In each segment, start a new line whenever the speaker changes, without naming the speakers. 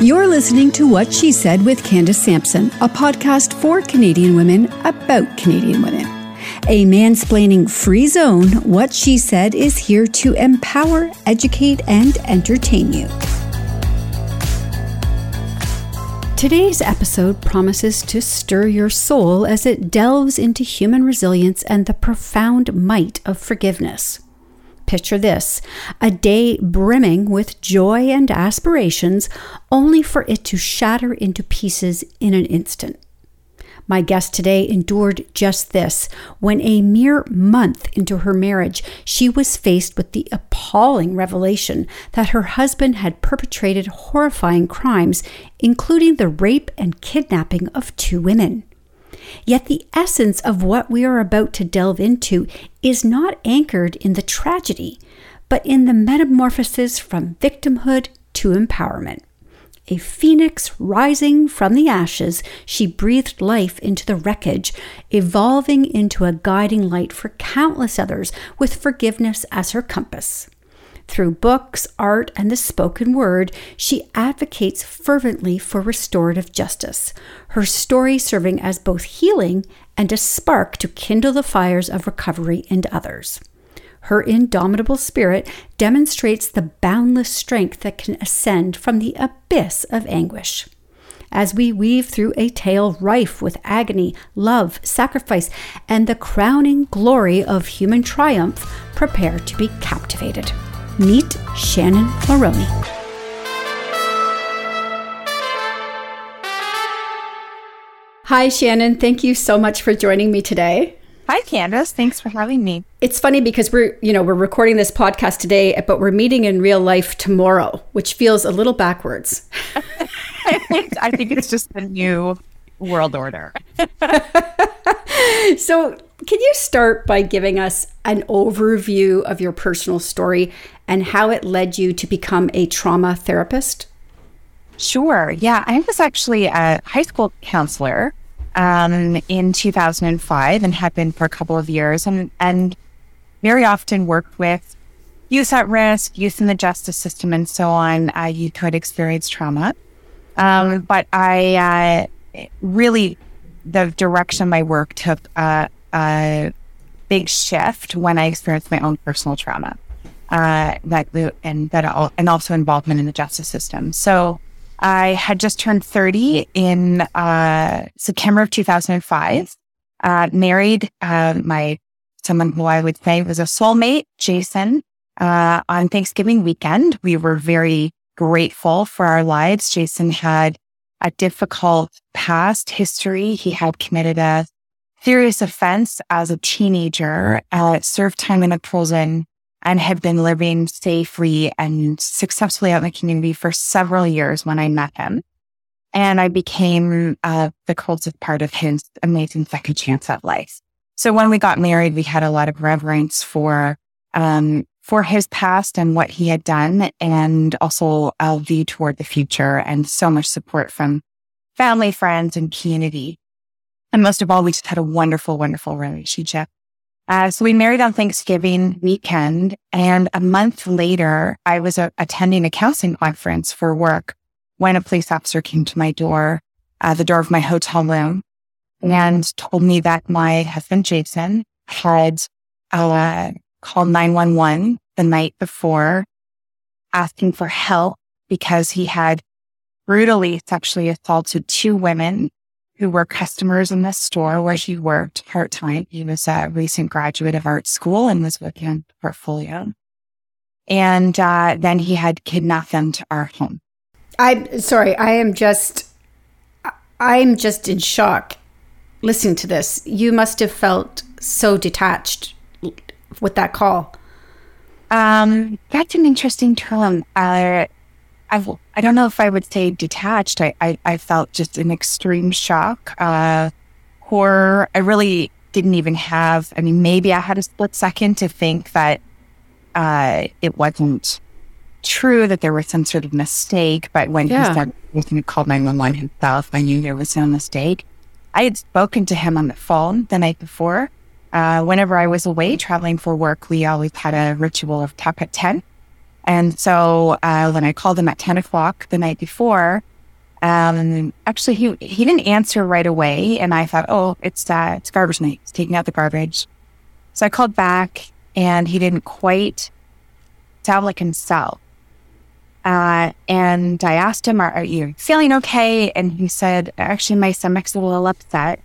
You're listening to What She Said with Candace Sampson, a podcast for Canadian women about Canadian women. A mansplaining free zone, What She Said is here to empower, educate, and entertain you. Today's episode promises to stir your soul as it delves into human resilience and the profound might of forgiveness. Picture this a day brimming with joy and aspirations, only for it to shatter into pieces in an instant. My guest today endured just this when, a mere month into her marriage, she was faced with the appalling revelation that her husband had perpetrated horrifying crimes, including the rape and kidnapping of two women. Yet the essence of what we are about to delve into is not anchored in the tragedy, but in the metamorphosis from victimhood to empowerment. A phoenix rising from the ashes, she breathed life into the wreckage, evolving into a guiding light for countless others with forgiveness as her compass. Through books, art, and the spoken word, she advocates fervently for restorative justice, her story serving as both healing and a spark to kindle the fires of recovery in others. Her indomitable spirit demonstrates the boundless strength that can ascend from the abyss of anguish. As we weave through a tale rife with agony, love, sacrifice, and the crowning glory of human triumph, prepare to be captivated. Meet Shannon Moroney. Hi, Shannon. Thank you so much for joining me today.
Hi, Candace. Thanks for having me.
It's funny because we're, you know, we're recording this podcast today, but we're meeting in real life tomorrow, which feels a little backwards.
I think it's just the new world order.
so, can you start by giving us an overview of your personal story and how it led you to become a trauma therapist?
Sure. Yeah, I was actually a high school counselor um, in 2005 and had been for a couple of years, and and very often worked with youth at risk, youth in the justice system, and so on. Uh, youth who had experienced trauma. Um, but I uh, really the direction of my work took a, a big shift when I experienced my own personal trauma uh, that and that all, and also involvement in the justice system. So I had just turned 30 in uh, September of 2005. Uh, married uh, my someone who I would say was a soulmate, Jason. Uh, on Thanksgiving weekend, we were very grateful for our lives. Jason had a difficult past history. He had committed a serious offense as a teenager, uh, served time in a prison, and had been living safely and successfully out in the community for several years when I met him. And I became uh, the closest part of his amazing second chance at life. So when we got married, we had a lot of reverence for um, for his past and what he had done, and also a view toward the future, and so much support from family, friends, and community. And most of all, we just had a wonderful, wonderful relationship. Uh, so we married on Thanksgiving weekend. And a month later, I was uh, attending a counseling conference for work when a police officer came to my door, uh, the door of my hotel room, and told me that my husband, Jason, had uh, called 911 the night before asking for help because he had brutally sexually assaulted two women who were customers in the store where he worked part time. He was a recent graduate of art school and was working on portfolio. And uh, then he had kidnapped them to our home.
I'm sorry. I am just, I'm just in shock listening to this. You must have felt so detached with that call.
Um, that's an interesting term. Uh, I, I don't know if I would say detached. I, I, I felt just an extreme shock, uh, horror. I really didn't even have, I mean, maybe I had a split second to think that uh, it wasn't true, that there was some sort of mistake. But when yeah. he said he was going to call 911 himself, I knew there was no mistake. I had spoken to him on the phone the night before. Uh, whenever I was away traveling for work, we always had a ritual of talk at 10 And so uh, when I called him at 10 o'clock the night before, um, actually he, he didn't answer right away. And I thought, oh, it's, uh, it's garbage night. He's taking out the garbage. So I called back and he didn't quite sound like himself. Uh, and I asked him, are, are, you feeling okay? And he said, actually, my stomach's a little upset.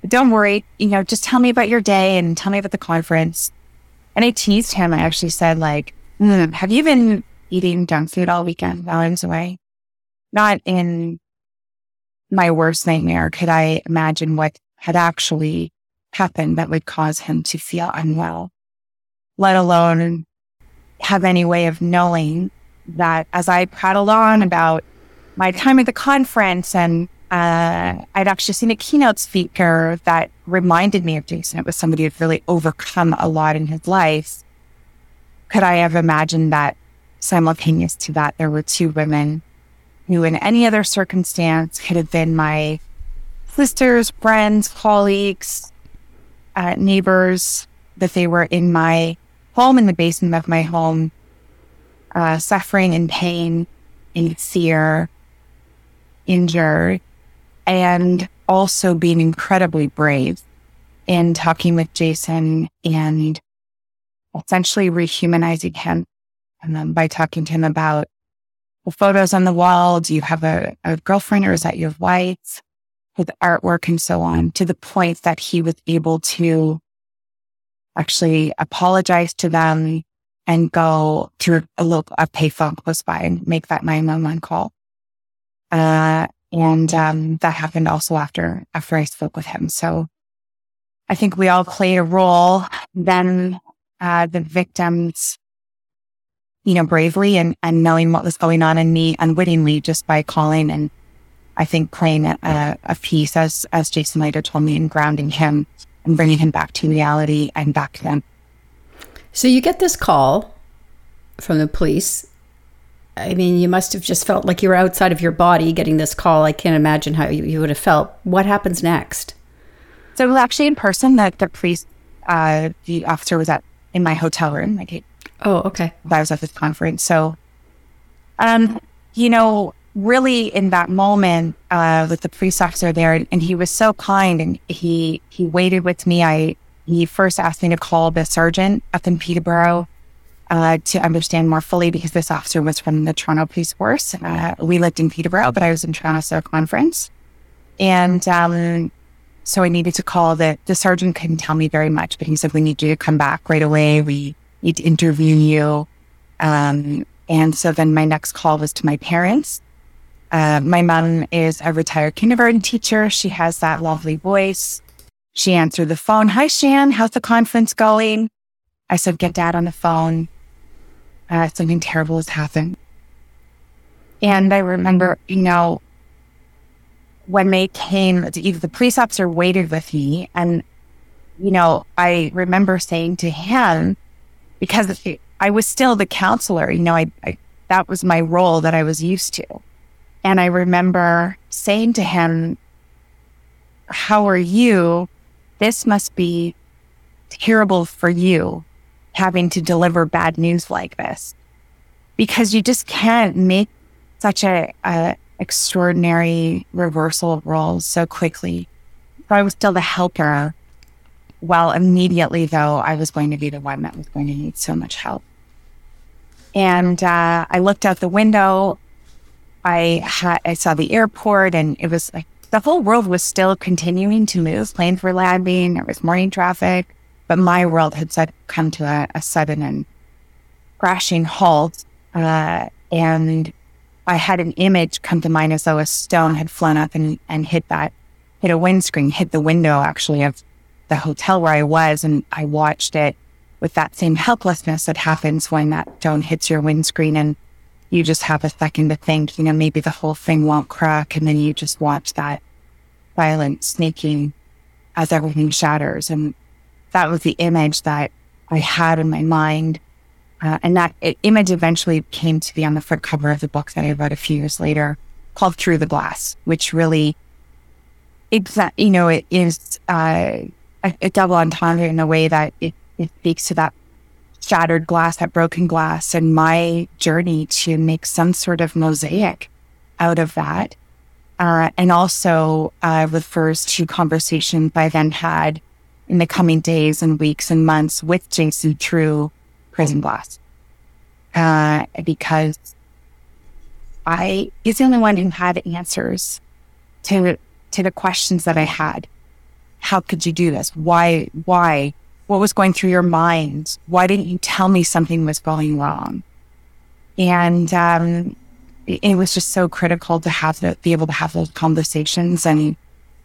But don't worry, you know, just tell me about your day and tell me about the conference. And I teased him. I actually said, like, mm, have you been eating junk food all weekend while I was away? Not in my worst nightmare could I imagine what had actually happened that would cause him to feel unwell, let alone have any way of knowing that as I prattled on about my time at the conference and uh, I'd actually seen a keynote speaker that reminded me of Jason. It was somebody who'd really overcome a lot in his life. Could I have imagined that simultaneous to that, there were two women who, in any other circumstance, could have been my sisters, friends, colleagues, uh, neighbors, that they were in my home, in the basement of my home, uh, suffering and pain, in fear, injured, and also being incredibly brave in talking with Jason and essentially rehumanizing him and um, by talking to him about the photos on the wall. Do you have a, a girlfriend or is that your wife? With artwork and so on, to the point that he was able to actually apologize to them and go to a, local a payphone close by and make that 911 call. Uh, and um, that happened also after after I spoke with him. So I think we all played a role. Then uh, the victims, you know, bravely and, and knowing what was going on in me unwittingly just by calling and I think playing a, a piece as as Jason later told me and grounding him and bringing him back to reality and back to them.
So you get this call from the police. I mean, you must have just felt like you were outside of your body getting this call. I can't imagine how you, you would have felt. What happens next?
So, actually, in person, that the police, uh, the officer was at in my hotel room. Like,
oh, okay.
I was at this conference. So, um, you know, really in that moment uh, with the police officer there, and he was so kind, and he he waited with me. I he first asked me to call the sergeant up in Peterborough uh, to understand more fully because this officer was from the Toronto Police Force. Uh, we lived in Peterborough, but I was in Toronto so conference, and um, so I needed to call the the sergeant. Couldn't tell me very much, but he said we need you to come back right away. We need to interview you. Um, and so then my next call was to my parents uh, my mom is a retired kindergarten teacher. She has that lovely voice. She answered the phone. Hi, Shan. How's the conference going? I said, get dad on the phone. Uh, something terrible has happened. And I remember, you know, when they came, the police officer waited with me. And, you know, I remember saying to him, because I was still the counselor, you know, I, I that was my role that I was used to. And I remember saying to him, How are you? This must be terrible for you having to deliver bad news like this because you just can't make such a, a extraordinary reversal of roles so quickly. So I was still the helper. Well, immediately though, I was going to be the one that was going to need so much help. And uh, I looked out the window I had, I saw the airport and it was like the whole world was still continuing to move. Planes were landing. There was morning traffic, but my world had said, come to a, a sudden and crashing halt. Uh, and I had an image come to mind as though a stone had flown up and, and hit that, hit a windscreen, hit the window actually of the hotel where I was. And I watched it with that same helplessness that happens when that stone hits your windscreen. And you just have a second to think, you know, maybe the whole thing won't crack. And then you just watch that violent snaking as everything shatters. And that was the image that I had in my mind. Uh, and that image eventually came to be on the front cover of the book that I wrote a few years later called Through the Glass, which really, exa- you know, it is uh, a, a double entendre in a way that it, it speaks to that shattered glass, that broken glass, and my journey to make some sort of mosaic out of that. Uh, and also uh, refers to conversations I then had in the coming days and weeks and months with Jason through Prison Glass. Uh, because I, he's the only one who had answers to, to the questions that I had. How could you do this? Why, why? What was going through your mind? Why didn't you tell me something was going wrong? And, um, it was just so critical to have to be able to have those conversations and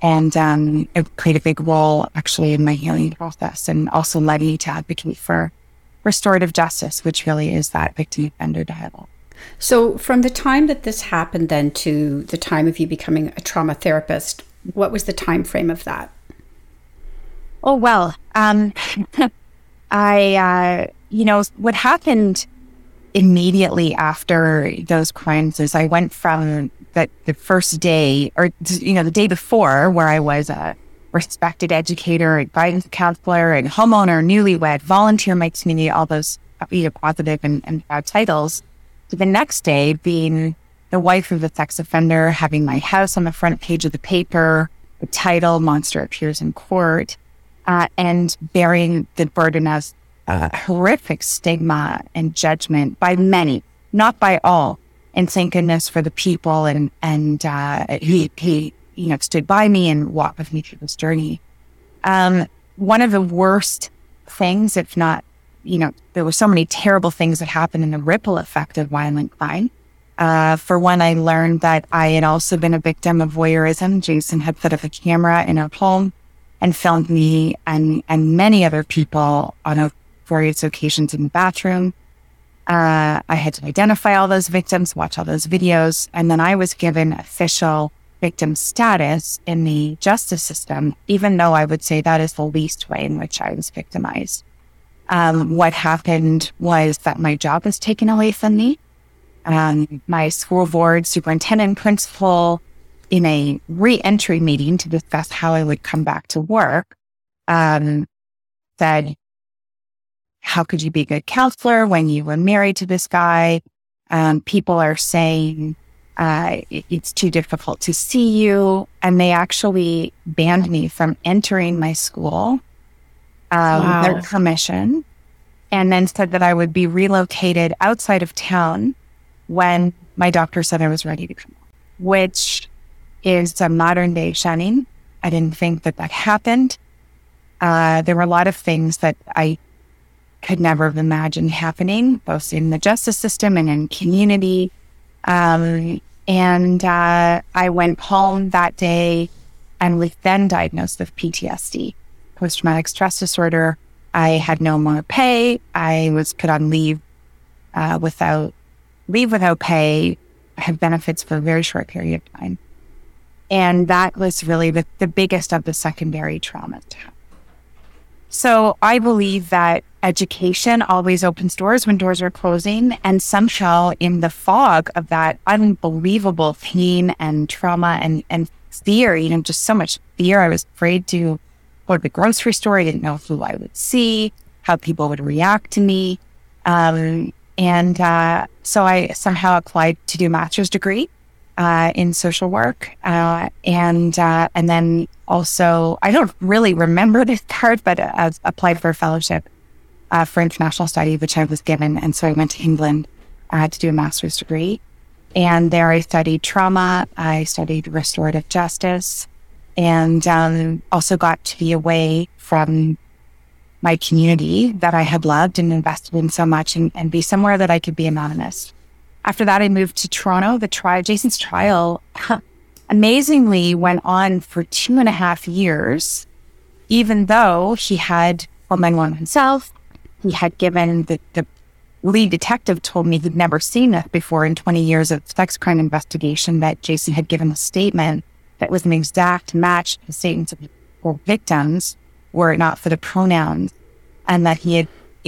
and um, it played a big role actually in my healing process and also led me to advocate for restorative justice, which really is that victim offender dialogue.
So, from the time that this happened, then to the time of you becoming a trauma therapist, what was the time frame of that?
Oh well, um, I uh, you know what happened immediately after those crimes is I went from that the first day or you know the day before where I was a respected educator, guidance counselor, and homeowner, newlywed, volunteer in my community, all those you know, positive and, and bad titles. To the next day being the wife of a sex offender, having my house on the front page of the paper, the title "Monster Appears in Court," uh, and bearing the burden of uh, horrific stigma and judgment by many, not by all. And thank goodness for the people and and uh, he he you know stood by me and walked with me through this journey. Um, one of the worst things, if not, you know, there were so many terrible things that happened in the ripple effect of violent crime. Uh, for one, I learned that I had also been a victim of voyeurism. Jason had set up a camera in our home and filmed me and and many other people on a various occasions in the bathroom. Uh, I had to identify all those victims, watch all those videos, and then I was given official victim status in the justice system, even though I would say that is the least way in which I was victimized. Um, what happened was that my job was taken away from me. Um, my school board superintendent principal in a re-entry meeting to discuss how I would come back to work, um, said, how could you be a good counselor when you were married to this guy? Um, people are saying uh, it's too difficult to see you. And they actually banned me from entering my school, um, wow. their permission, and then said that I would be relocated outside of town when my doctor said I was ready to come, which is a modern day shunning. I didn't think that that happened. Uh, there were a lot of things that I could never have imagined happening, both in the justice system and in community. Um, and uh, I went home that day and was then diagnosed with PTSD, post traumatic stress disorder. I had no more pay. I was put on leave uh, without leave without pay. I had benefits for a very short period of time. And that was really the, the biggest of the secondary trauma. So I believe that education always opens doors when doors are closing. And somehow, in the fog of that unbelievable pain and trauma and, and fear, you know, just so much fear, I was afraid to go to the grocery store. I didn't know who I would see, how people would react to me. Um, and uh, so I somehow applied to do a master's degree uh, in social work, uh, and uh, and then also I don't really remember this part, but I uh, applied for a fellowship uh, for international study, which I was given, and so I went to England uh, to do a master's degree, and there I studied trauma, I studied restorative justice, and um, also got to be away from my community that I had loved and invested in so much, and, and be somewhere that I could be anonymous. After that, I moved to Toronto. The trial, Jason's trial, amazingly went on for two and a half years, even though he had well, one himself. He had given the, the lead detective told me he'd never seen it before in 20 years of sex crime investigation that Jason had given a statement that was an exact match to the statements of the victims were it not for the pronouns. And that he had,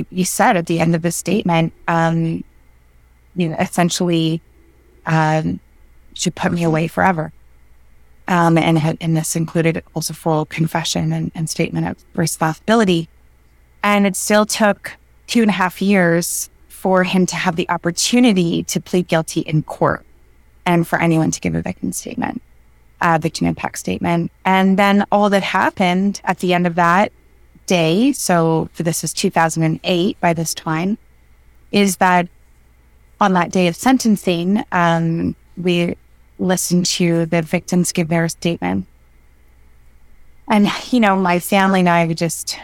he said at the end of the statement, um, you know, essentially, um, should put me away forever. Um, and, had, and this included also full confession and, and statement of responsibility. And it still took two and a half years for him to have the opportunity to plead guilty in court and for anyone to give a victim statement, a victim impact statement. And then all that happened at the end of that day, so this is 2008 by this time, is that on that day of sentencing, um, we listened to the victims give their statement. And, you know, my family and I just,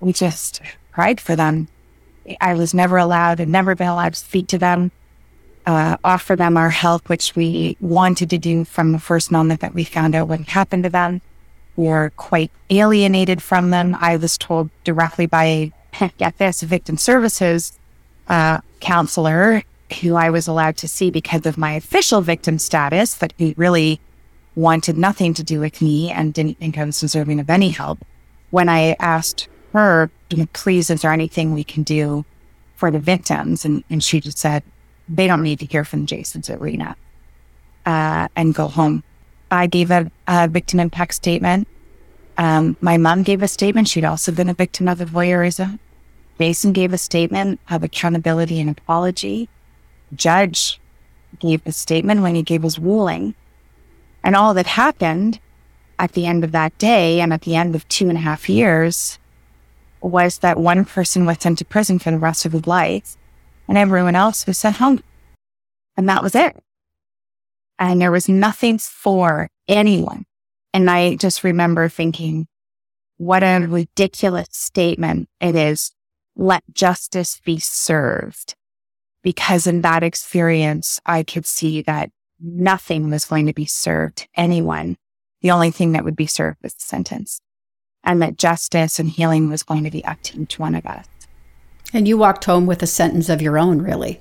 we just cried for them. I was never allowed and never been allowed to speak to them, uh, offer them our help, which we wanted to do from the first moment that we found out what happened to them. We were quite alienated from them. I was told directly by, get this, victim services uh, counselor who I was allowed to see because of my official victim status, that he really wanted nothing to do with me and didn't think I was deserving of any help. When I asked her, please, is there anything we can do for the victims? And, and she just said, they don't need to hear from Jason's arena uh, and go home. I gave a, a victim impact statement. Um, my mom gave a statement. She'd also been a victim of the voyeurism. Jason gave a statement of accountability and apology. Judge gave a statement when he gave his ruling. And all that happened at the end of that day and at the end of two and a half years was that one person was sent to prison for the rest of his life and everyone else was sent home. And that was it. And there was nothing for anyone. And I just remember thinking, what a ridiculous statement it is let justice be served. Because in that experience, I could see that nothing was going to be served to anyone. The only thing that would be served was the sentence and that justice and healing was going to be up to each one of us.
And you walked home with a sentence of your own, really?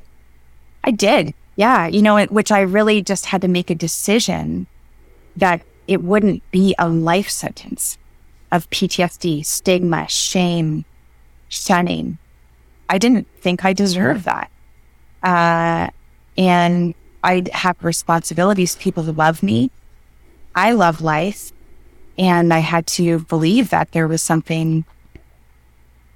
I did. Yeah. You know, it, which I really just had to make a decision that it wouldn't be a life sentence of PTSD, stigma, shame, shunning. I didn't think I deserved that. Uh, and I have responsibilities, people who love me. I love life. And I had to believe that there was something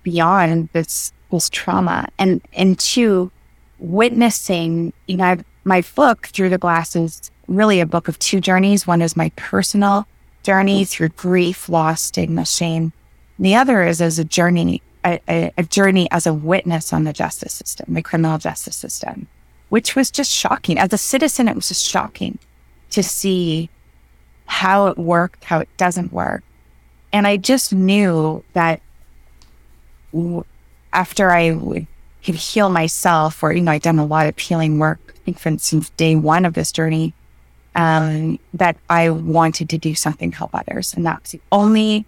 beyond this, this trauma. And, and two, witnessing, you know, my book, Through the Glasses, really a book of two journeys. One is my personal journey through grief, loss, stigma, shame. the other is as a journey a, a, journey as a witness on the justice system, the criminal justice system, which was just shocking. As a citizen, it was just shocking to see how it worked, how it doesn't work. And I just knew that after I would could heal myself, or, you know, I'd done a lot of healing work, I think since day one of this journey, um, that I wanted to do something to help others. And that was the only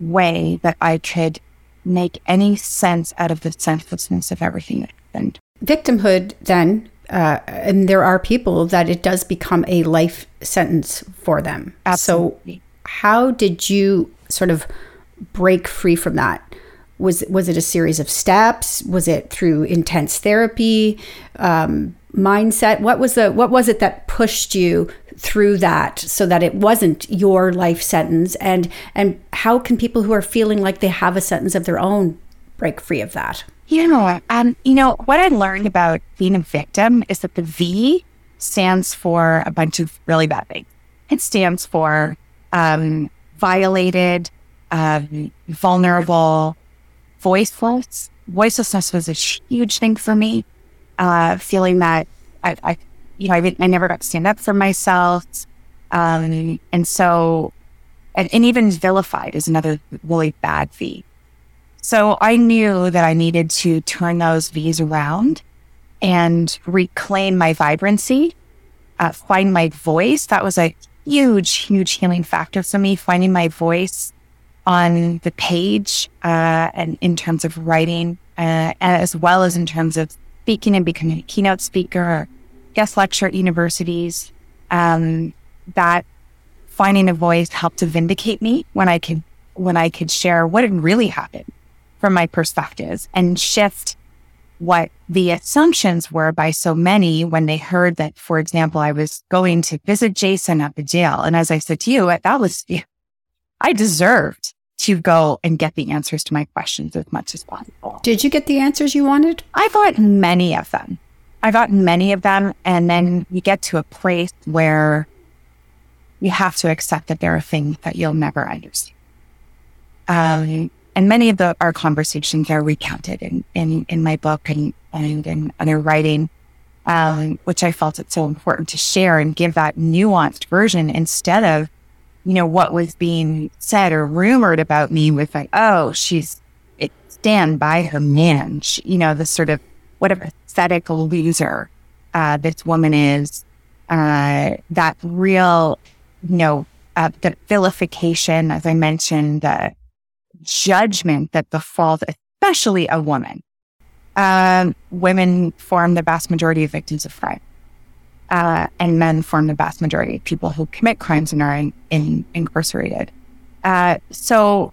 way that I could make any sense out of the senselessness of everything that happened.
Victimhood, then, uh, and there are people that it does become a life sentence for them.
Absolutely.
So, how did you sort of break free from that? Was was it a series of steps? Was it through intense therapy, um, mindset? What was the what was it that pushed you through that so that it wasn't your life sentence and and how can people who are feeling like they have a sentence of their own break free of that
you know um you know what i learned about being a victim is that the v stands for a bunch of really bad things it stands for um violated um vulnerable voiceless voicelessness was a huge thing for me uh feeling that I, I you know, I, I never got to stand up for myself. Um, and so, and, and even vilified is another really bad V. So I knew that I needed to turn those V's around and reclaim my vibrancy, uh, find my voice. That was a huge, huge healing factor for me, finding my voice on the page uh, and in terms of writing, uh, as well as in terms of speaking and becoming a keynote speaker or guest lecture at universities. Um, that finding a voice helped to vindicate me when I could when I could share what had really happened from my perspectives and shift what the assumptions were by so many when they heard that, for example, I was going to visit Jason at the jail. And as I said to you, that was, I deserved to go and get the answers to my questions as much as possible.
Did you get the answers you wanted?
I got many of them. I got many of them. And then you get to a place where you have to accept that there are things that you'll never understand. Um, and many of the, our conversations are recounted in, in, in my book and, and in other writing, um, which I felt it's so important to share and give that nuanced version instead of, you know, what was being said or rumored about me with like, oh, she's it, stand by her man. She, you know, the sort of what a pathetic loser uh, this woman is. Uh, that real, you know, uh, the vilification, as I mentioned, the judgment that befalls, especially a woman. Um, women form the vast majority of victims of crime. Uh, and men form the vast majority of people who commit crimes and are in, in, incarcerated. Uh, so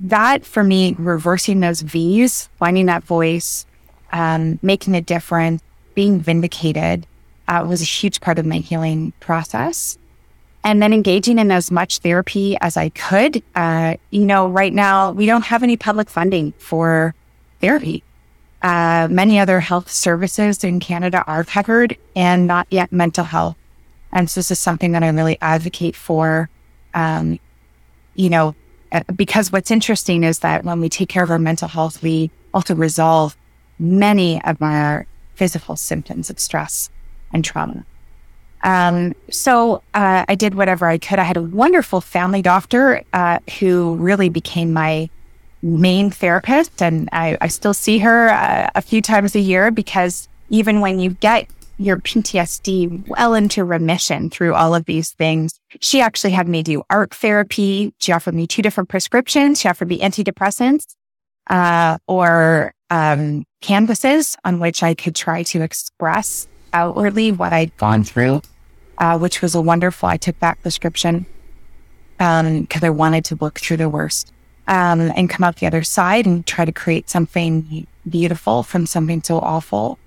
that for me, reversing those V's, finding that voice, um, making a difference, being vindicated, uh, was a huge part of my healing process and then engaging in as much therapy as I could. Uh, you know, right now we don't have any public funding for therapy. Uh, many other health services in Canada are covered and not yet mental health. And so this is something that I really advocate for. Um, you know, uh, because what's interesting is that when we take care of our mental health, we also resolve many of our physical symptoms of stress and trauma. Um, so uh, I did whatever I could. I had a wonderful family doctor uh, who really became my main therapist, and I, I still see her uh, a few times a year because even when you get your PTSD well into remission through all of these things, she actually had me do art therapy. She offered me two different prescriptions. She offered me antidepressants uh, or um, canvases on which I could try to express outwardly what I'd gone through uh, which was a wonderful. I took that prescription because um, I wanted to look through the worst um, and come out the other side and try to create something beautiful from something so awful.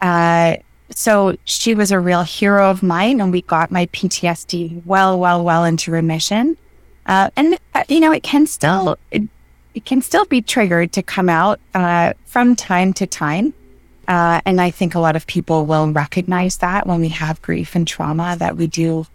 Uh, so she was a real hero of mine, and we got my PTSD well, well, well into remission. Uh, and uh, you know, it can still it, it, can still be triggered to come out uh, from time to time. Uh, and I think a lot of people will recognize that when we have grief and trauma that we do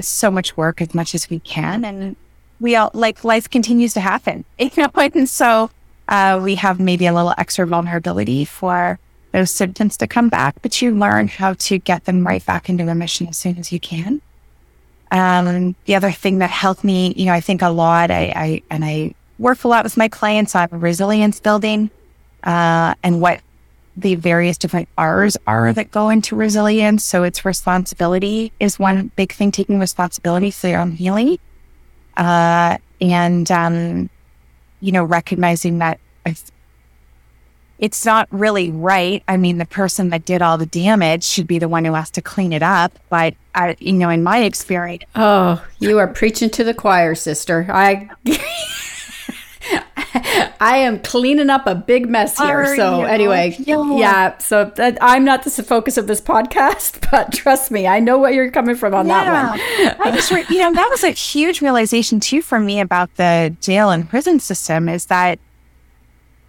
so much work as much as we can. And we all like life continues to happen, you know, and so uh, we have maybe a little extra vulnerability for those symptoms to come back, but you learn how to get them right back into remission as soon as you can. Um, the other thing that helped me, you know, I think a lot, I, I and I work a lot with my clients on resilience building, uh, and what the various different R's are that go into resilience. So it's responsibility is one big thing, taking responsibility for your own healing. Uh, and, um, you know, recognizing that it's not really right. I mean, the person that did all the damage should be the one who has to clean it up. But I, you know, in my experience,
oh, you are preaching to the choir, sister. I. I am cleaning up a big mess here. Are so you? anyway, yeah. So that, I'm not the focus of this podcast, but trust me, I know where you're coming from on yeah.
that one. I just, you know, that was a huge realization too for me about the jail and prison system is that,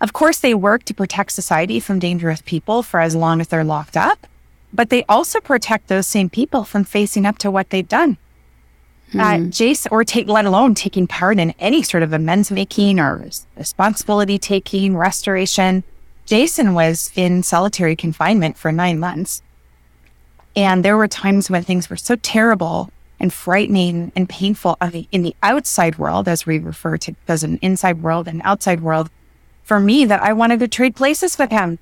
of course, they work to protect society from dangerous people for as long as they're locked up, but they also protect those same people from facing up to what they've done. Mm-hmm. Uh, hmm. Jace, or take, let alone taking part in any sort of amends making or responsibility taking, restoration. Jason was in solitary confinement for nine months. And there were times when things were so terrible and frightening and painful in the outside world, as we refer to as an inside world and outside world, for me that I wanted to trade places with him.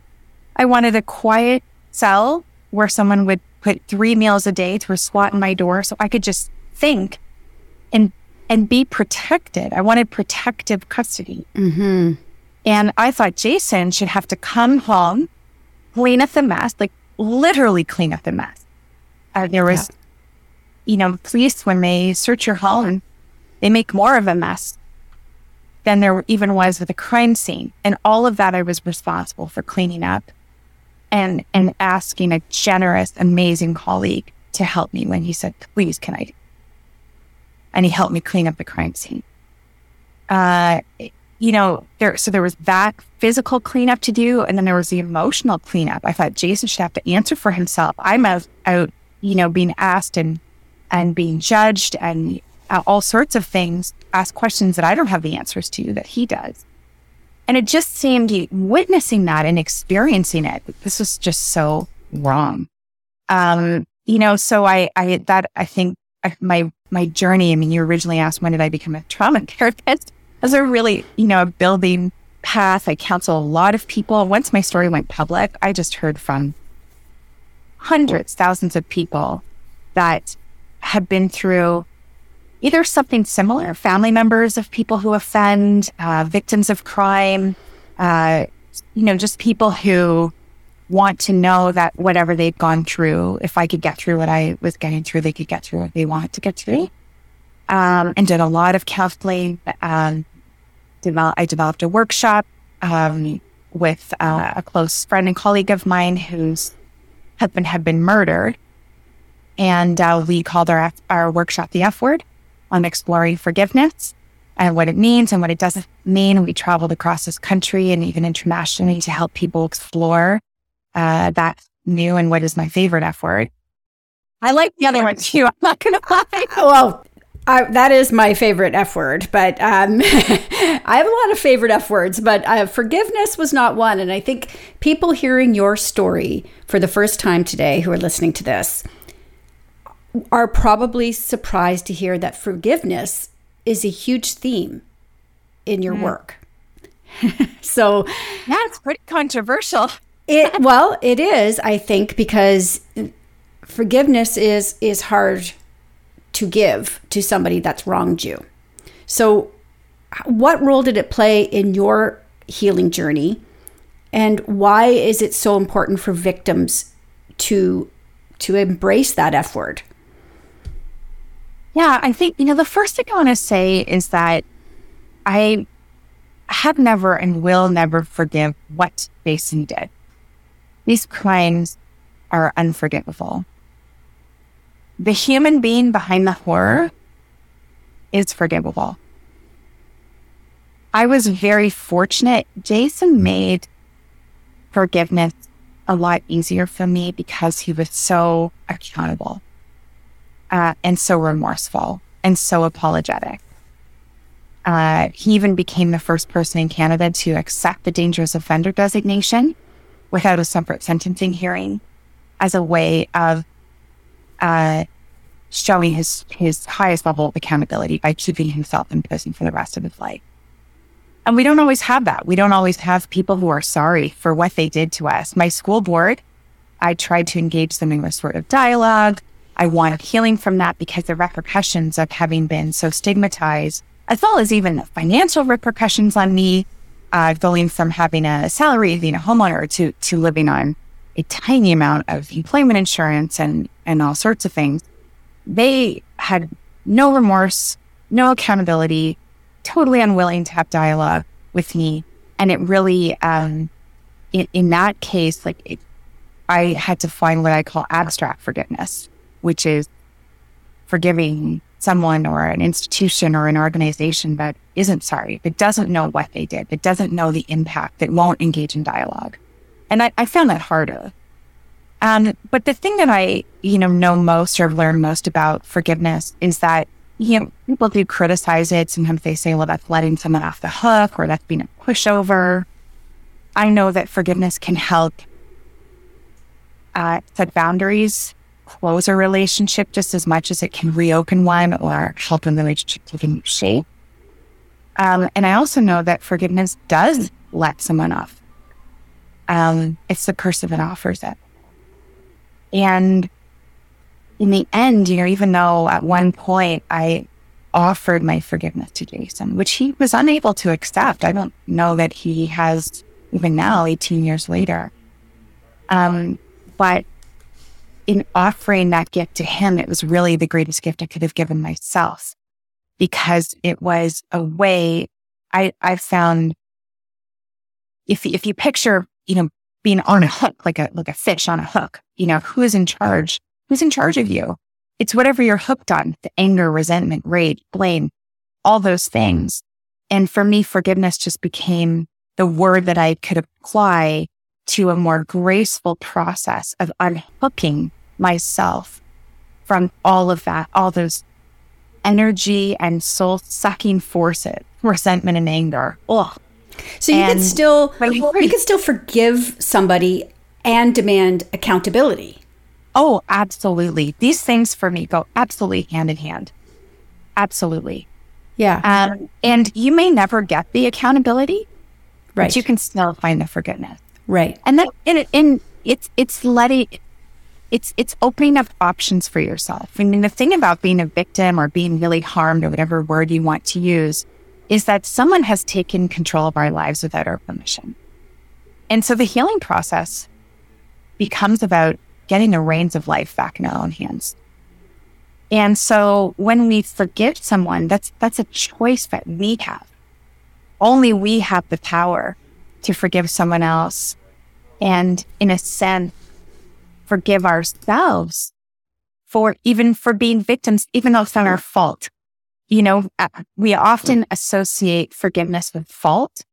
I wanted a quiet cell where someone would put three meals a day to a squat in my door so I could just think and and be protected. I wanted protective custody.
Mm-hmm.
And I thought Jason should have to come home, clean up the mess, like literally clean up the mess. Uh, there was, yeah. you know, police, when they search your home, they make more of a mess than there even was with a crime scene. And all of that I was responsible for cleaning up and, and asking a generous, amazing colleague to help me when he said, please, can I and he helped me clean up the crime scene. uh, you know, there, so there was that physical cleanup to do. And then there was the emotional cleanup. I thought Jason should have to answer for himself. I'm out, out you know, being asked and, and being judged and uh, all sorts of things, ask questions that I don't have the answers to that he does. And it just seemed witnessing that and experiencing it. This was just so wrong. Um, you know, so I, I, that I think my, my journey, I mean, you originally asked, when did I become a trauma therapist? As a really, you know, a building path. I counsel a lot of people. Once my story went public, I just heard from hundreds, thousands of people that have been through either something similar, family members of people who offend, uh, victims of crime, uh, you know, just people who want to know that whatever they've gone through, if I could get through what I was getting through, they could get through what they want to get through. Um, and did a lot of counseling. Um, I developed a workshop um, with uh, a close friend and colleague of mine whose husband had been murdered. And uh, we called our, our workshop the F word on exploring forgiveness and what it means and what it doesn't mean. We traveled across this country and even internationally to help people explore uh, that new and what is my favorite F word. I like the other one too. I'm not going to lie.
Well, I, that is my favorite F word, but um, I have a lot of favorite F words, but uh, forgiveness was not one. And I think people hearing your story for the first time today who are listening to this are probably surprised to hear that forgiveness is a huge theme in your mm. work. so,
yeah, it's pretty controversial.
It well, it is, I think, because forgiveness is is hard to give to somebody that's wronged you. So, what role did it play in your healing journey? And why is it so important for victims to to embrace that F word?
Yeah, I think, you know, the first thing I want to say is that I have never and will never forgive what Jason did. These crimes are unforgivable. The human being behind the horror is forgivable. I was very fortunate. Jason made forgiveness a lot easier for me because he was so accountable uh, and so remorseful and so apologetic. Uh, he even became the first person in Canada to accept the dangerous offender designation without a separate sentencing hearing as a way of uh, showing his his highest level of accountability by keeping himself in prison for the rest of his life. And we don't always have that. We don't always have people who are sorry for what they did to us. My school board, I tried to engage them in a sort of dialogue. I wanted healing from that because the repercussions of having been so stigmatized, as well as even the financial repercussions on me, uh, going from having a salary, being a homeowner, to to living on a tiny amount of employment insurance and and all sorts of things. They had no remorse, no accountability, totally unwilling to have dialogue with me, and it really, um, in, in that case, like it, I had to find what I call abstract forgiveness, which is forgiving someone or an institution or an organization that isn't sorry, that doesn't know what they did, that doesn't know the impact, that won't engage in dialogue. And I, I found that harder. Um, but the thing that I, you know, know most or learned most about forgiveness is that, you know, people do criticize it. Sometimes they say, well, that's letting someone off the hook or that's being a pushover. I know that forgiveness can help uh, set boundaries close a relationship just as much as it can reopen one or help a relationship take a new shape. Um, and I also know that forgiveness does let someone off. Um, it's the person that offers it. And in the end, you know, even though at one point I offered my forgiveness to Jason, which he was unable to accept, I don't know that he has even now, 18 years later. Um, but in offering that gift to him, it was really the greatest gift I could have given myself because it was a way I, I found if, if you picture, you know, being on a hook, like a, like a fish on a hook, you know, who is in charge? Who's in charge of you? It's whatever you're hooked on, the anger, resentment, rage, blame, all those things. And for me, forgiveness just became the word that I could apply to a more graceful process of unhooking myself from all of that, all those energy and soul sucking forces, resentment and anger. Ugh.
So you and can still you can still forgive somebody and demand accountability.
Oh, absolutely. These things for me go absolutely hand in hand. Absolutely.
Yeah.
Um, and you may never get the accountability, right? But you can still find the forgiveness,
right?
And then in, in it's it's letting it's it's opening up options for yourself. I mean, the thing about being a victim or being really harmed or whatever word you want to use is that someone has taken control of our lives without our permission. And so the healing process becomes about getting the reins of life back in our own hands. And so when we forgive someone, that's that's a choice that we have. Only we have the power to forgive someone else and in a sense forgive ourselves for even for being victims even though it's not our fault. You know, uh, we often associate forgiveness with fault,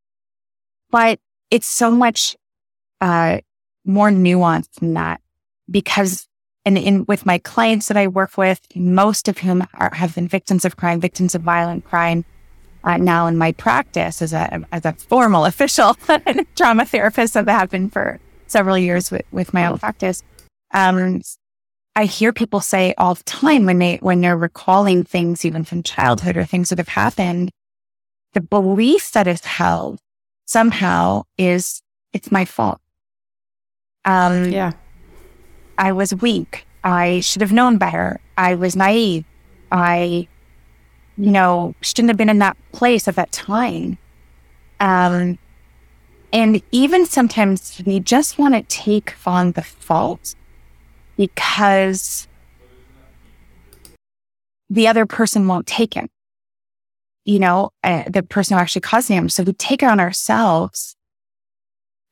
but it's so much uh, more nuanced than that because and in with my clients that I work with, most of whom are, have been victims of crime, victims of violent crime. Uh, now in my practice as a as a formal official trauma therapist that I have been for several years with, with my own practice, um, I hear people say all the time when they when they're recalling things even from childhood or things that have happened, the belief that is held somehow is it's my fault.
Um, yeah.
I was weak. I should have known better. I was naive. I, you know, shouldn't have been in that place at that time. Um, and even sometimes we just want to take on the fault because the other person won't take it. You know, uh, the person who actually caused him. So we take it on ourselves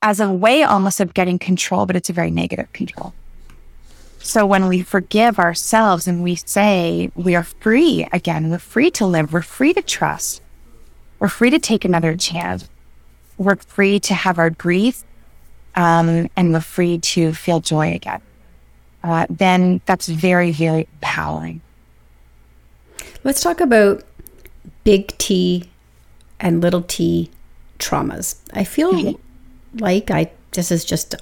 as a way almost of getting control, but it's a very negative control. So when we forgive ourselves and we say we are free again, we're free to live, we're free to trust, we're free to take another chance, we're free to have our grief, um, and we're free to feel joy again. Uh, then that's very, very empowering.
Let's talk about big T and little t traumas. I feel mm-hmm. like I this is just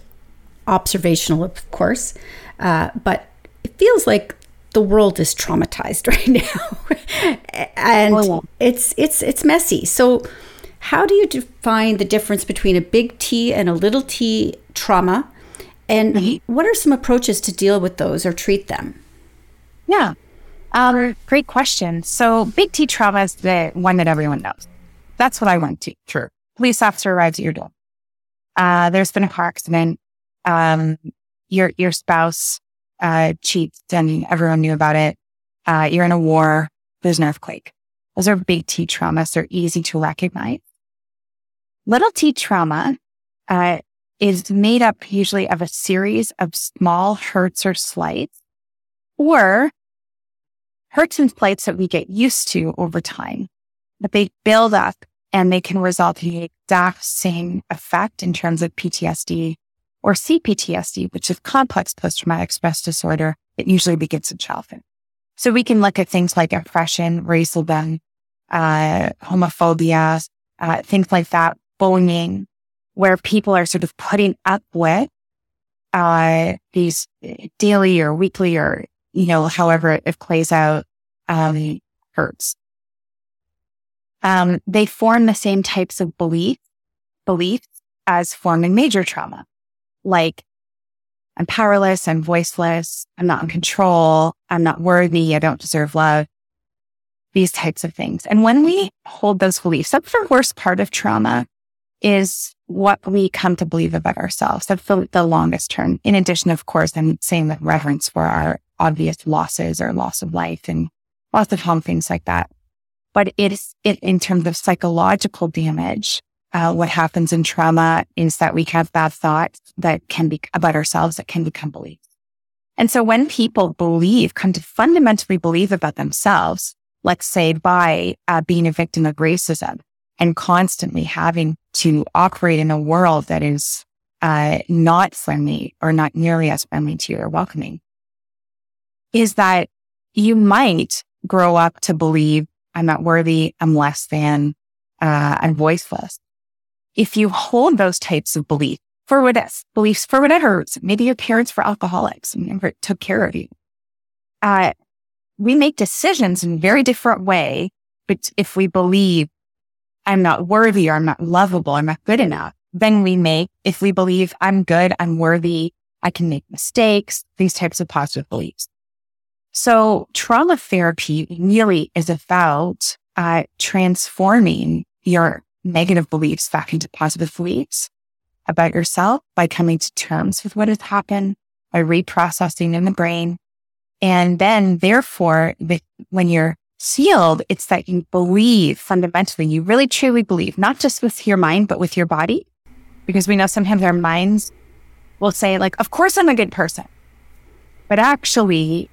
observational, of course. Uh, but it feels like the world is traumatized right now, and oh, it's it's it's messy. So, how do you define the difference between a big T and a little T trauma? And mm-hmm. what are some approaches to deal with those or treat them?
Yeah, um, great question. So, big T trauma is the one that everyone knows. That's what I went to.
Sure.
Police officer arrives at your door. Uh, there's been a car accident. Um, your your spouse uh, cheats and everyone knew about it. Uh, you're in a war. There's an earthquake. Those are big T traumas. They're easy to recognize. Little T trauma uh, is made up usually of a series of small hurts or slights, or hurts and slights that we get used to over time, but they build up and they can result in the exact same effect in terms of PTSD or CPTSD, which is complex post-traumatic stress disorder. It usually begins in childhood. So we can look at things like oppression, racism, uh, homophobia, uh, things like that, bullying, where people are sort of putting up with uh, these daily or weekly or, you know, however it plays out, um, hurts. Um, they form the same types of belief, beliefs as forming major trauma like I'm powerless, I'm voiceless, I'm not in control, I'm not worthy, I don't deserve love, these types of things. And when we hold those beliefs, that's the worst part of trauma is what we come to believe about ourselves. That's the, the longest term. In addition, of course, I'm saying that reverence for our obvious losses or loss of life and lots of home things like that. But it is it, in terms of psychological damage, uh, what happens in trauma is that we have bad thoughts that can be about ourselves that can become beliefs. And so when people believe, come to fundamentally believe about themselves, let's say by uh, being a victim of racism, and constantly having to operate in a world that is uh, not friendly or not nearly as friendly to you or welcoming is that you might grow up to believe I'm not worthy, I'm less than, uh, I'm voiceless. If you hold those types of beliefs for what beliefs for whatever, maybe your parents were alcoholics and never took care of you. Uh, we make decisions in a very different way. But if we believe I'm not worthy or I'm not lovable, I'm not good enough, then we make, if we believe I'm good, I'm worthy, I can make mistakes, these types of positive beliefs. So trauma therapy really is about uh, transforming your negative beliefs back into positive beliefs about yourself by coming to terms with what has happened, by reprocessing in the brain. And then therefore, when you're sealed, it's that you believe fundamentally, you really truly believe, not just with your mind, but with your body. Because we know sometimes our minds will say like, of course I'm a good person. But actually,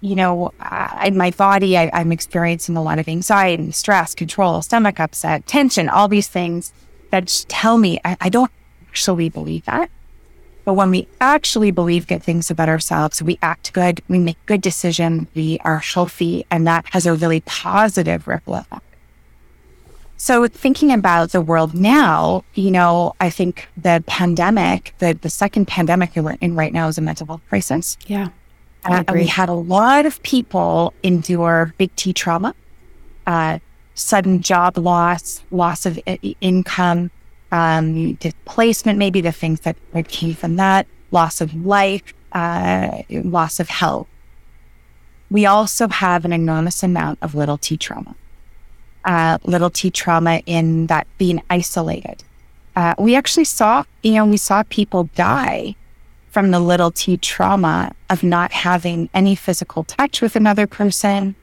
you know, I, in my body, I, I'm experiencing a lot of anxiety, and stress, control, stomach upset, tension, all these things that tell me I, I don't actually believe that. But when we actually believe good things about ourselves, we act good, we make good decisions, we are healthy, and that has a really positive ripple effect. So thinking about the world now, you know, I think the pandemic, the, the second pandemic we're in right now is a mental health crisis.
Yeah.
Uh, and we had a lot of people endure big T trauma, uh, sudden job loss, loss of I- income, um, displacement, maybe the things that came from that, loss of life, uh, loss of health. We also have an enormous amount of little T trauma, uh, little T trauma in that being isolated. Uh, we actually saw, you know, we saw people die from the little t trauma of not having any physical touch with another person,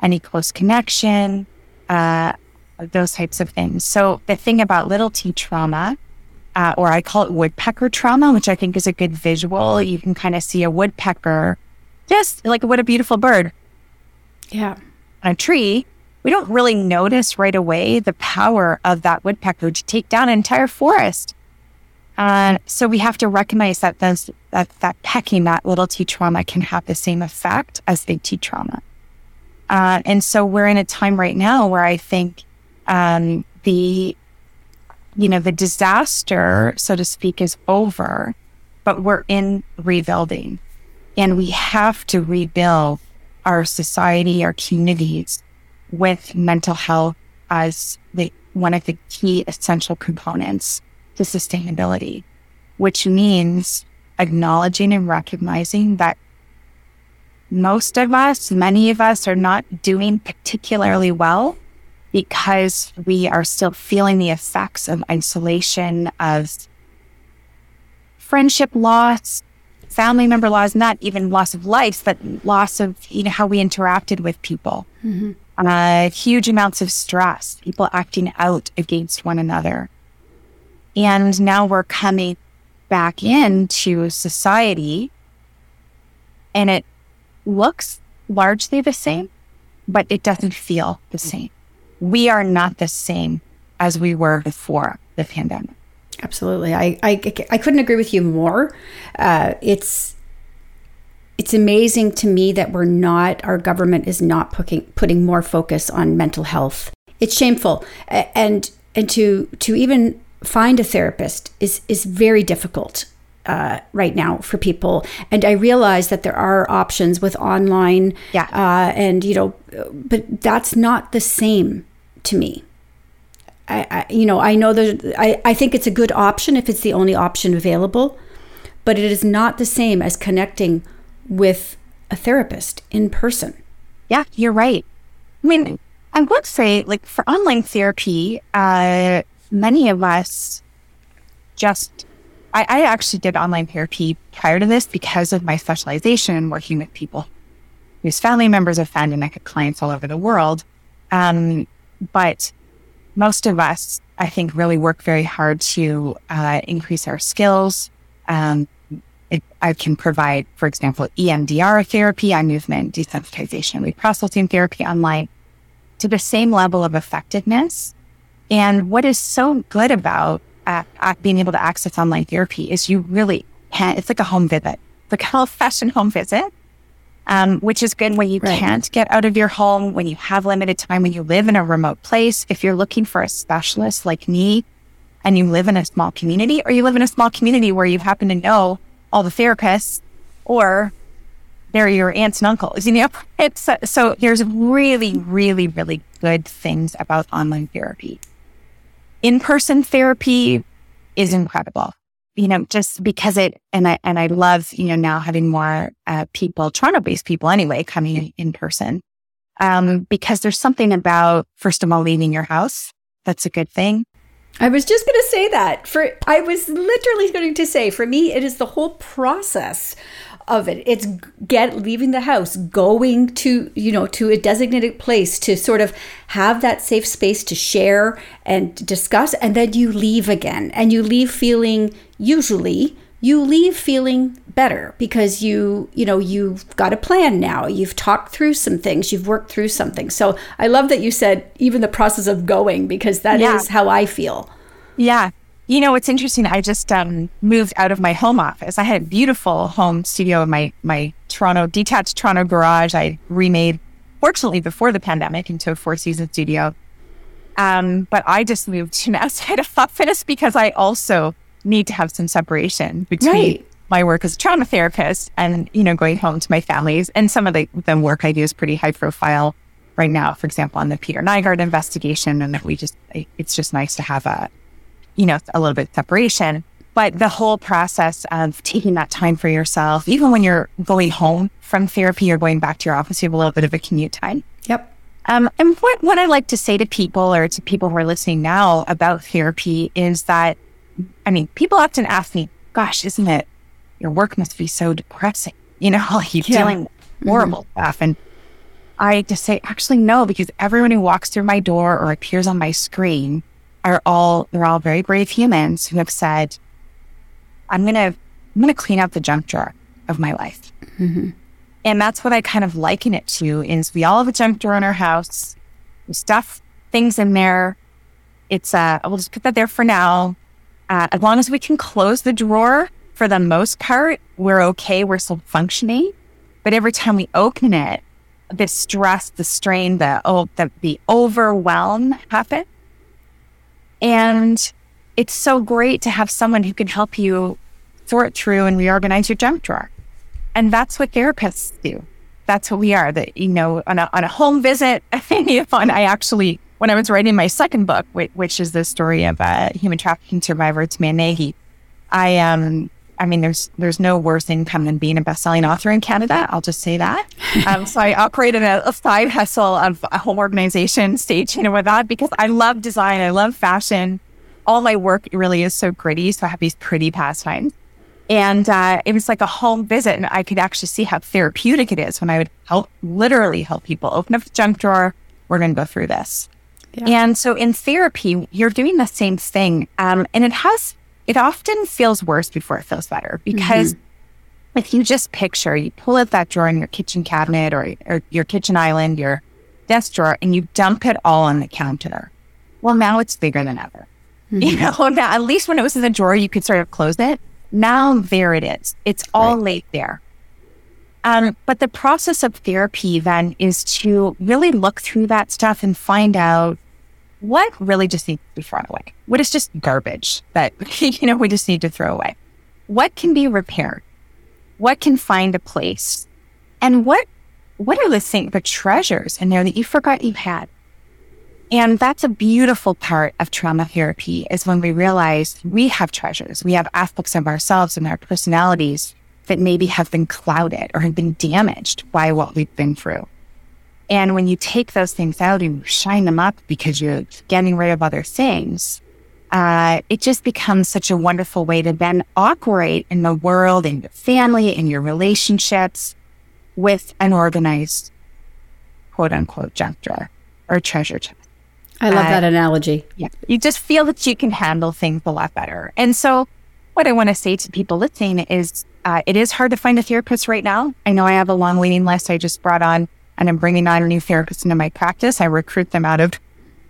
any close connection, uh, those types of things. So the thing about little t trauma, uh, or I call it woodpecker trauma, which I think is a good visual. You can kind of see a woodpecker, just like what a beautiful bird.
Yeah.
On a tree. We don't really notice right away the power of that woodpecker to take down an entire forest. Uh, so we have to recognize that those, that, that pecking, that little T trauma can have the same effect as big T trauma. Uh, and so we're in a time right now where I think um, the, you know, the disaster, so to speak, is over, but we're in rebuilding. And we have to rebuild our society, our communities with mental health as the, one of the key essential components to sustainability, which means acknowledging and recognizing that most of us, many of us are not doing particularly well because we are still feeling the effects of isolation, of friendship loss, family member loss, not even loss of life, but loss of, you know, how we interacted with people. Mm-hmm. Uh, huge amounts of stress, people acting out against one another. And now we're coming back into society and it looks largely the same, but it doesn't feel the same. We are not the same as we were before the pandemic.
Absolutely. I, I, I couldn't agree with you more. Uh, it's, it's amazing to me that we're not, our government is not putting, putting more focus on mental health. It's shameful. And, and to, to even find a therapist is is very difficult uh, right now for people. And I realize that there are options with online,
yeah,
uh, and you know, but that's not the same to me. I, I you know, I know that I, I think it's a good option if it's the only option available, but it is not the same as connecting with a therapist in person.
Yeah, you're right. I mean, I would say, like for online therapy, uh, many of us just I, I, actually did online therapy prior to this because of my specialization in working with people whose family members have pandemic clients all over the world. Um, but most of us, I think, really work very hard to uh, increase our skills. Um, it, I can provide, for example, EMDR therapy, eye movement desensitization, reprocessing therapy online to the same level of effectiveness. And what is so good about uh, being able to access online therapy is you really can, it's like a home visit, like a fashion home visit, um, which is good when you right. can't get out of your home, when you have limited time, when you live in a remote place. If you're looking for a specialist like me and you live in a small community, or you live in a small community where you happen to know all the therapists, or they're your aunts and uncles, you know, it's uh, so there's really, really, really good things about online therapy. In person therapy is incredible you know, just because it, and I, and I love, you know, now having more uh, people, Toronto based people anyway, coming in person. Um, because there's something about, first of all, leaving your house. That's a good thing.
I was just going to say that for, I was literally going to say, for me, it is the whole process of it. It's get leaving the house, going to, you know, to a designated place to sort of have that safe space to share and discuss and then you leave again. And you leave feeling usually you leave feeling better because you you know you've got a plan now you've talked through some things you've worked through something so i love that you said even the process of going because that yeah. is how i feel
yeah you know, it's interesting. I just um, moved out of my home office. I had a beautiful home studio in my my Toronto detached Toronto garage. I remade, fortunately, before the pandemic into a four season studio. Um, but I just moved to an outside of office because I also need to have some separation between right. my work as a trauma therapist and you know going home to my families. And some of the, the work I do is pretty high profile right now. For example, on the Peter Nygard investigation, and that we just it's just nice to have a you know, a little bit separation. But the whole process of taking that time for yourself, even when you're going home from therapy or going back to your office, you have a little bit of a commute time.
Yep.
Um, and what, what I like to say to people or to people who are listening now about therapy is that, I mean, people often ask me, gosh, isn't it, your work must be so depressing, you know, like you're yeah. dealing mm-hmm. horrible mm-hmm. stuff. And I just say, actually, no, because everyone who walks through my door or appears on my screen are all they're all very brave humans who have said, "I'm gonna I'm gonna clean out the junk drawer of my life." Mm-hmm. And that's what I kind of liken it to. Is we all have a junk drawer in our house. We stuff things in there. It's uh, we'll just put that there for now. Uh, as long as we can close the drawer, for the most part, we're okay. We're still functioning. But every time we open it, the stress, the strain, the oh, the, the overwhelm happens. And it's so great to have someone who can help you sort through and reorganize your junk drawer. And that's what therapists do. That's what we are. That you know, on a on a home visit. I actually, when I was writing my second book, which, which is the story of a human trafficking survivor, it's Nagy, I um I mean, there's there's no worse income than being a best-selling author in Canada. I'll just say that. Um, so I operated a, a side hustle of a home organization stage, you know, with that because I love design, I love fashion. All my work really is so gritty. so I have these pretty pastimes. And uh, it was like a home visit, and I could actually see how therapeutic it is when I would help, literally help people open up the junk drawer. We're going to go through this. Yeah. And so in therapy, you're doing the same thing, um, and it has it often feels worse before it feels better because mm-hmm. if you just picture, you pull out that drawer in your kitchen cabinet or, or your kitchen island, your desk drawer, and you dump it all on the counter. Well, now it's bigger than ever. Mm-hmm. You know, now, at least when it was in the drawer, you could sort of close it. Now there it is. It's all right. laid there. Um, but the process of therapy then is to really look through that stuff and find out what really just needs to be thrown away? What is just garbage that, you know, we just need to throw away? What can be repaired? What can find a place? And what, what are the things, the treasures in there that you forgot you had? And that's a beautiful part of trauma therapy is when we realize we have treasures. We have aspects of ourselves and our personalities that maybe have been clouded or have been damaged by what we've been through. And when you take those things out and shine them up because you're getting rid of other things, uh, it just becomes such a wonderful way to then operate in the world, in your family, in your relationships with an organized quote unquote junk drawer or treasure chest.
I love uh, that analogy.
Yeah. You just feel that you can handle things a lot better. And so, what I want to say to people listening is uh, it is hard to find a therapist right now. I know I have a long waiting list. I just brought on and I'm bringing on a new therapist into my practice. I recruit them out of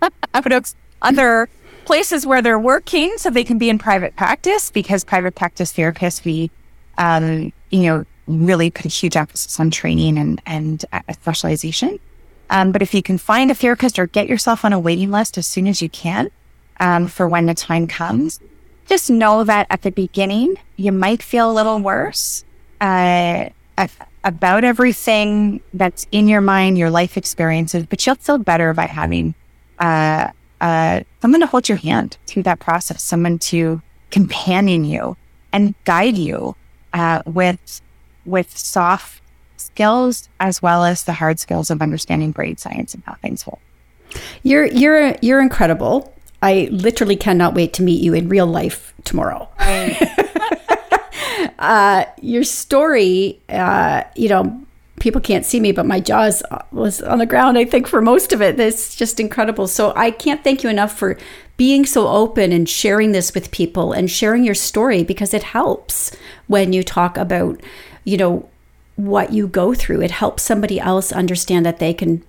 other places where they're working so they can be in private practice because private practice therapists, we, um, you know, really put a huge emphasis on training and, and uh, specialization. Um, but if you can find a therapist or get yourself on a waiting list as soon as you can um, for when the time comes, just know that at the beginning, you might feel a little worse uh, about everything that's in your mind, your life experiences, but you'll feel better by having uh, uh, someone to hold your hand through that process, someone to companion you and guide you uh, with with soft skills as well as the hard skills of understanding brain science and how things work.
You're you're you're incredible. I literally cannot wait to meet you in real life tomorrow. uh, your story, uh, you know, people can't see me, but my jaws was on the ground, I think, for most of it. That's just incredible. So I can't thank you enough for being so open and sharing this with people and sharing your story because it helps when you talk about, you know, what you go through. It helps somebody else understand that they can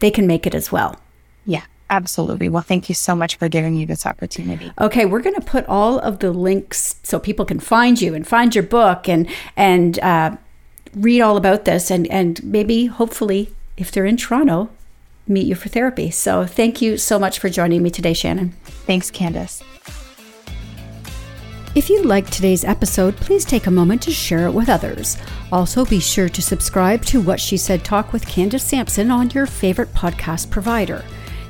they can make it as well.
Yeah. Absolutely. Well, thank you so much for giving me this opportunity.
Okay, we're going to put all of the links so people can find you and find your book and and uh, read all about this and and maybe hopefully if they're in Toronto meet you for therapy. So thank you so much for joining me today, Shannon.
Thanks, Candace.
If you liked today's episode, please take a moment to share it with others. Also, be sure to subscribe to What She Said Talk with Candace Sampson on your favorite podcast provider.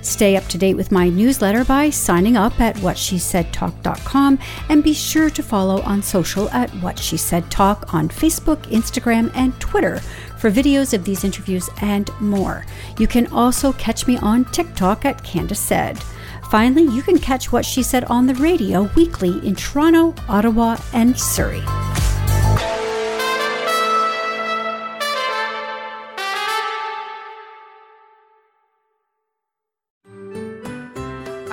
Stay up to date with my newsletter by signing up at whatshesaidtalk.com and be sure to follow on social at What She Said Talk on Facebook, Instagram, and Twitter for videos of these interviews and more. You can also catch me on TikTok at Candace Said. Finally, you can catch What She Said on the radio weekly in Toronto, Ottawa, and Surrey.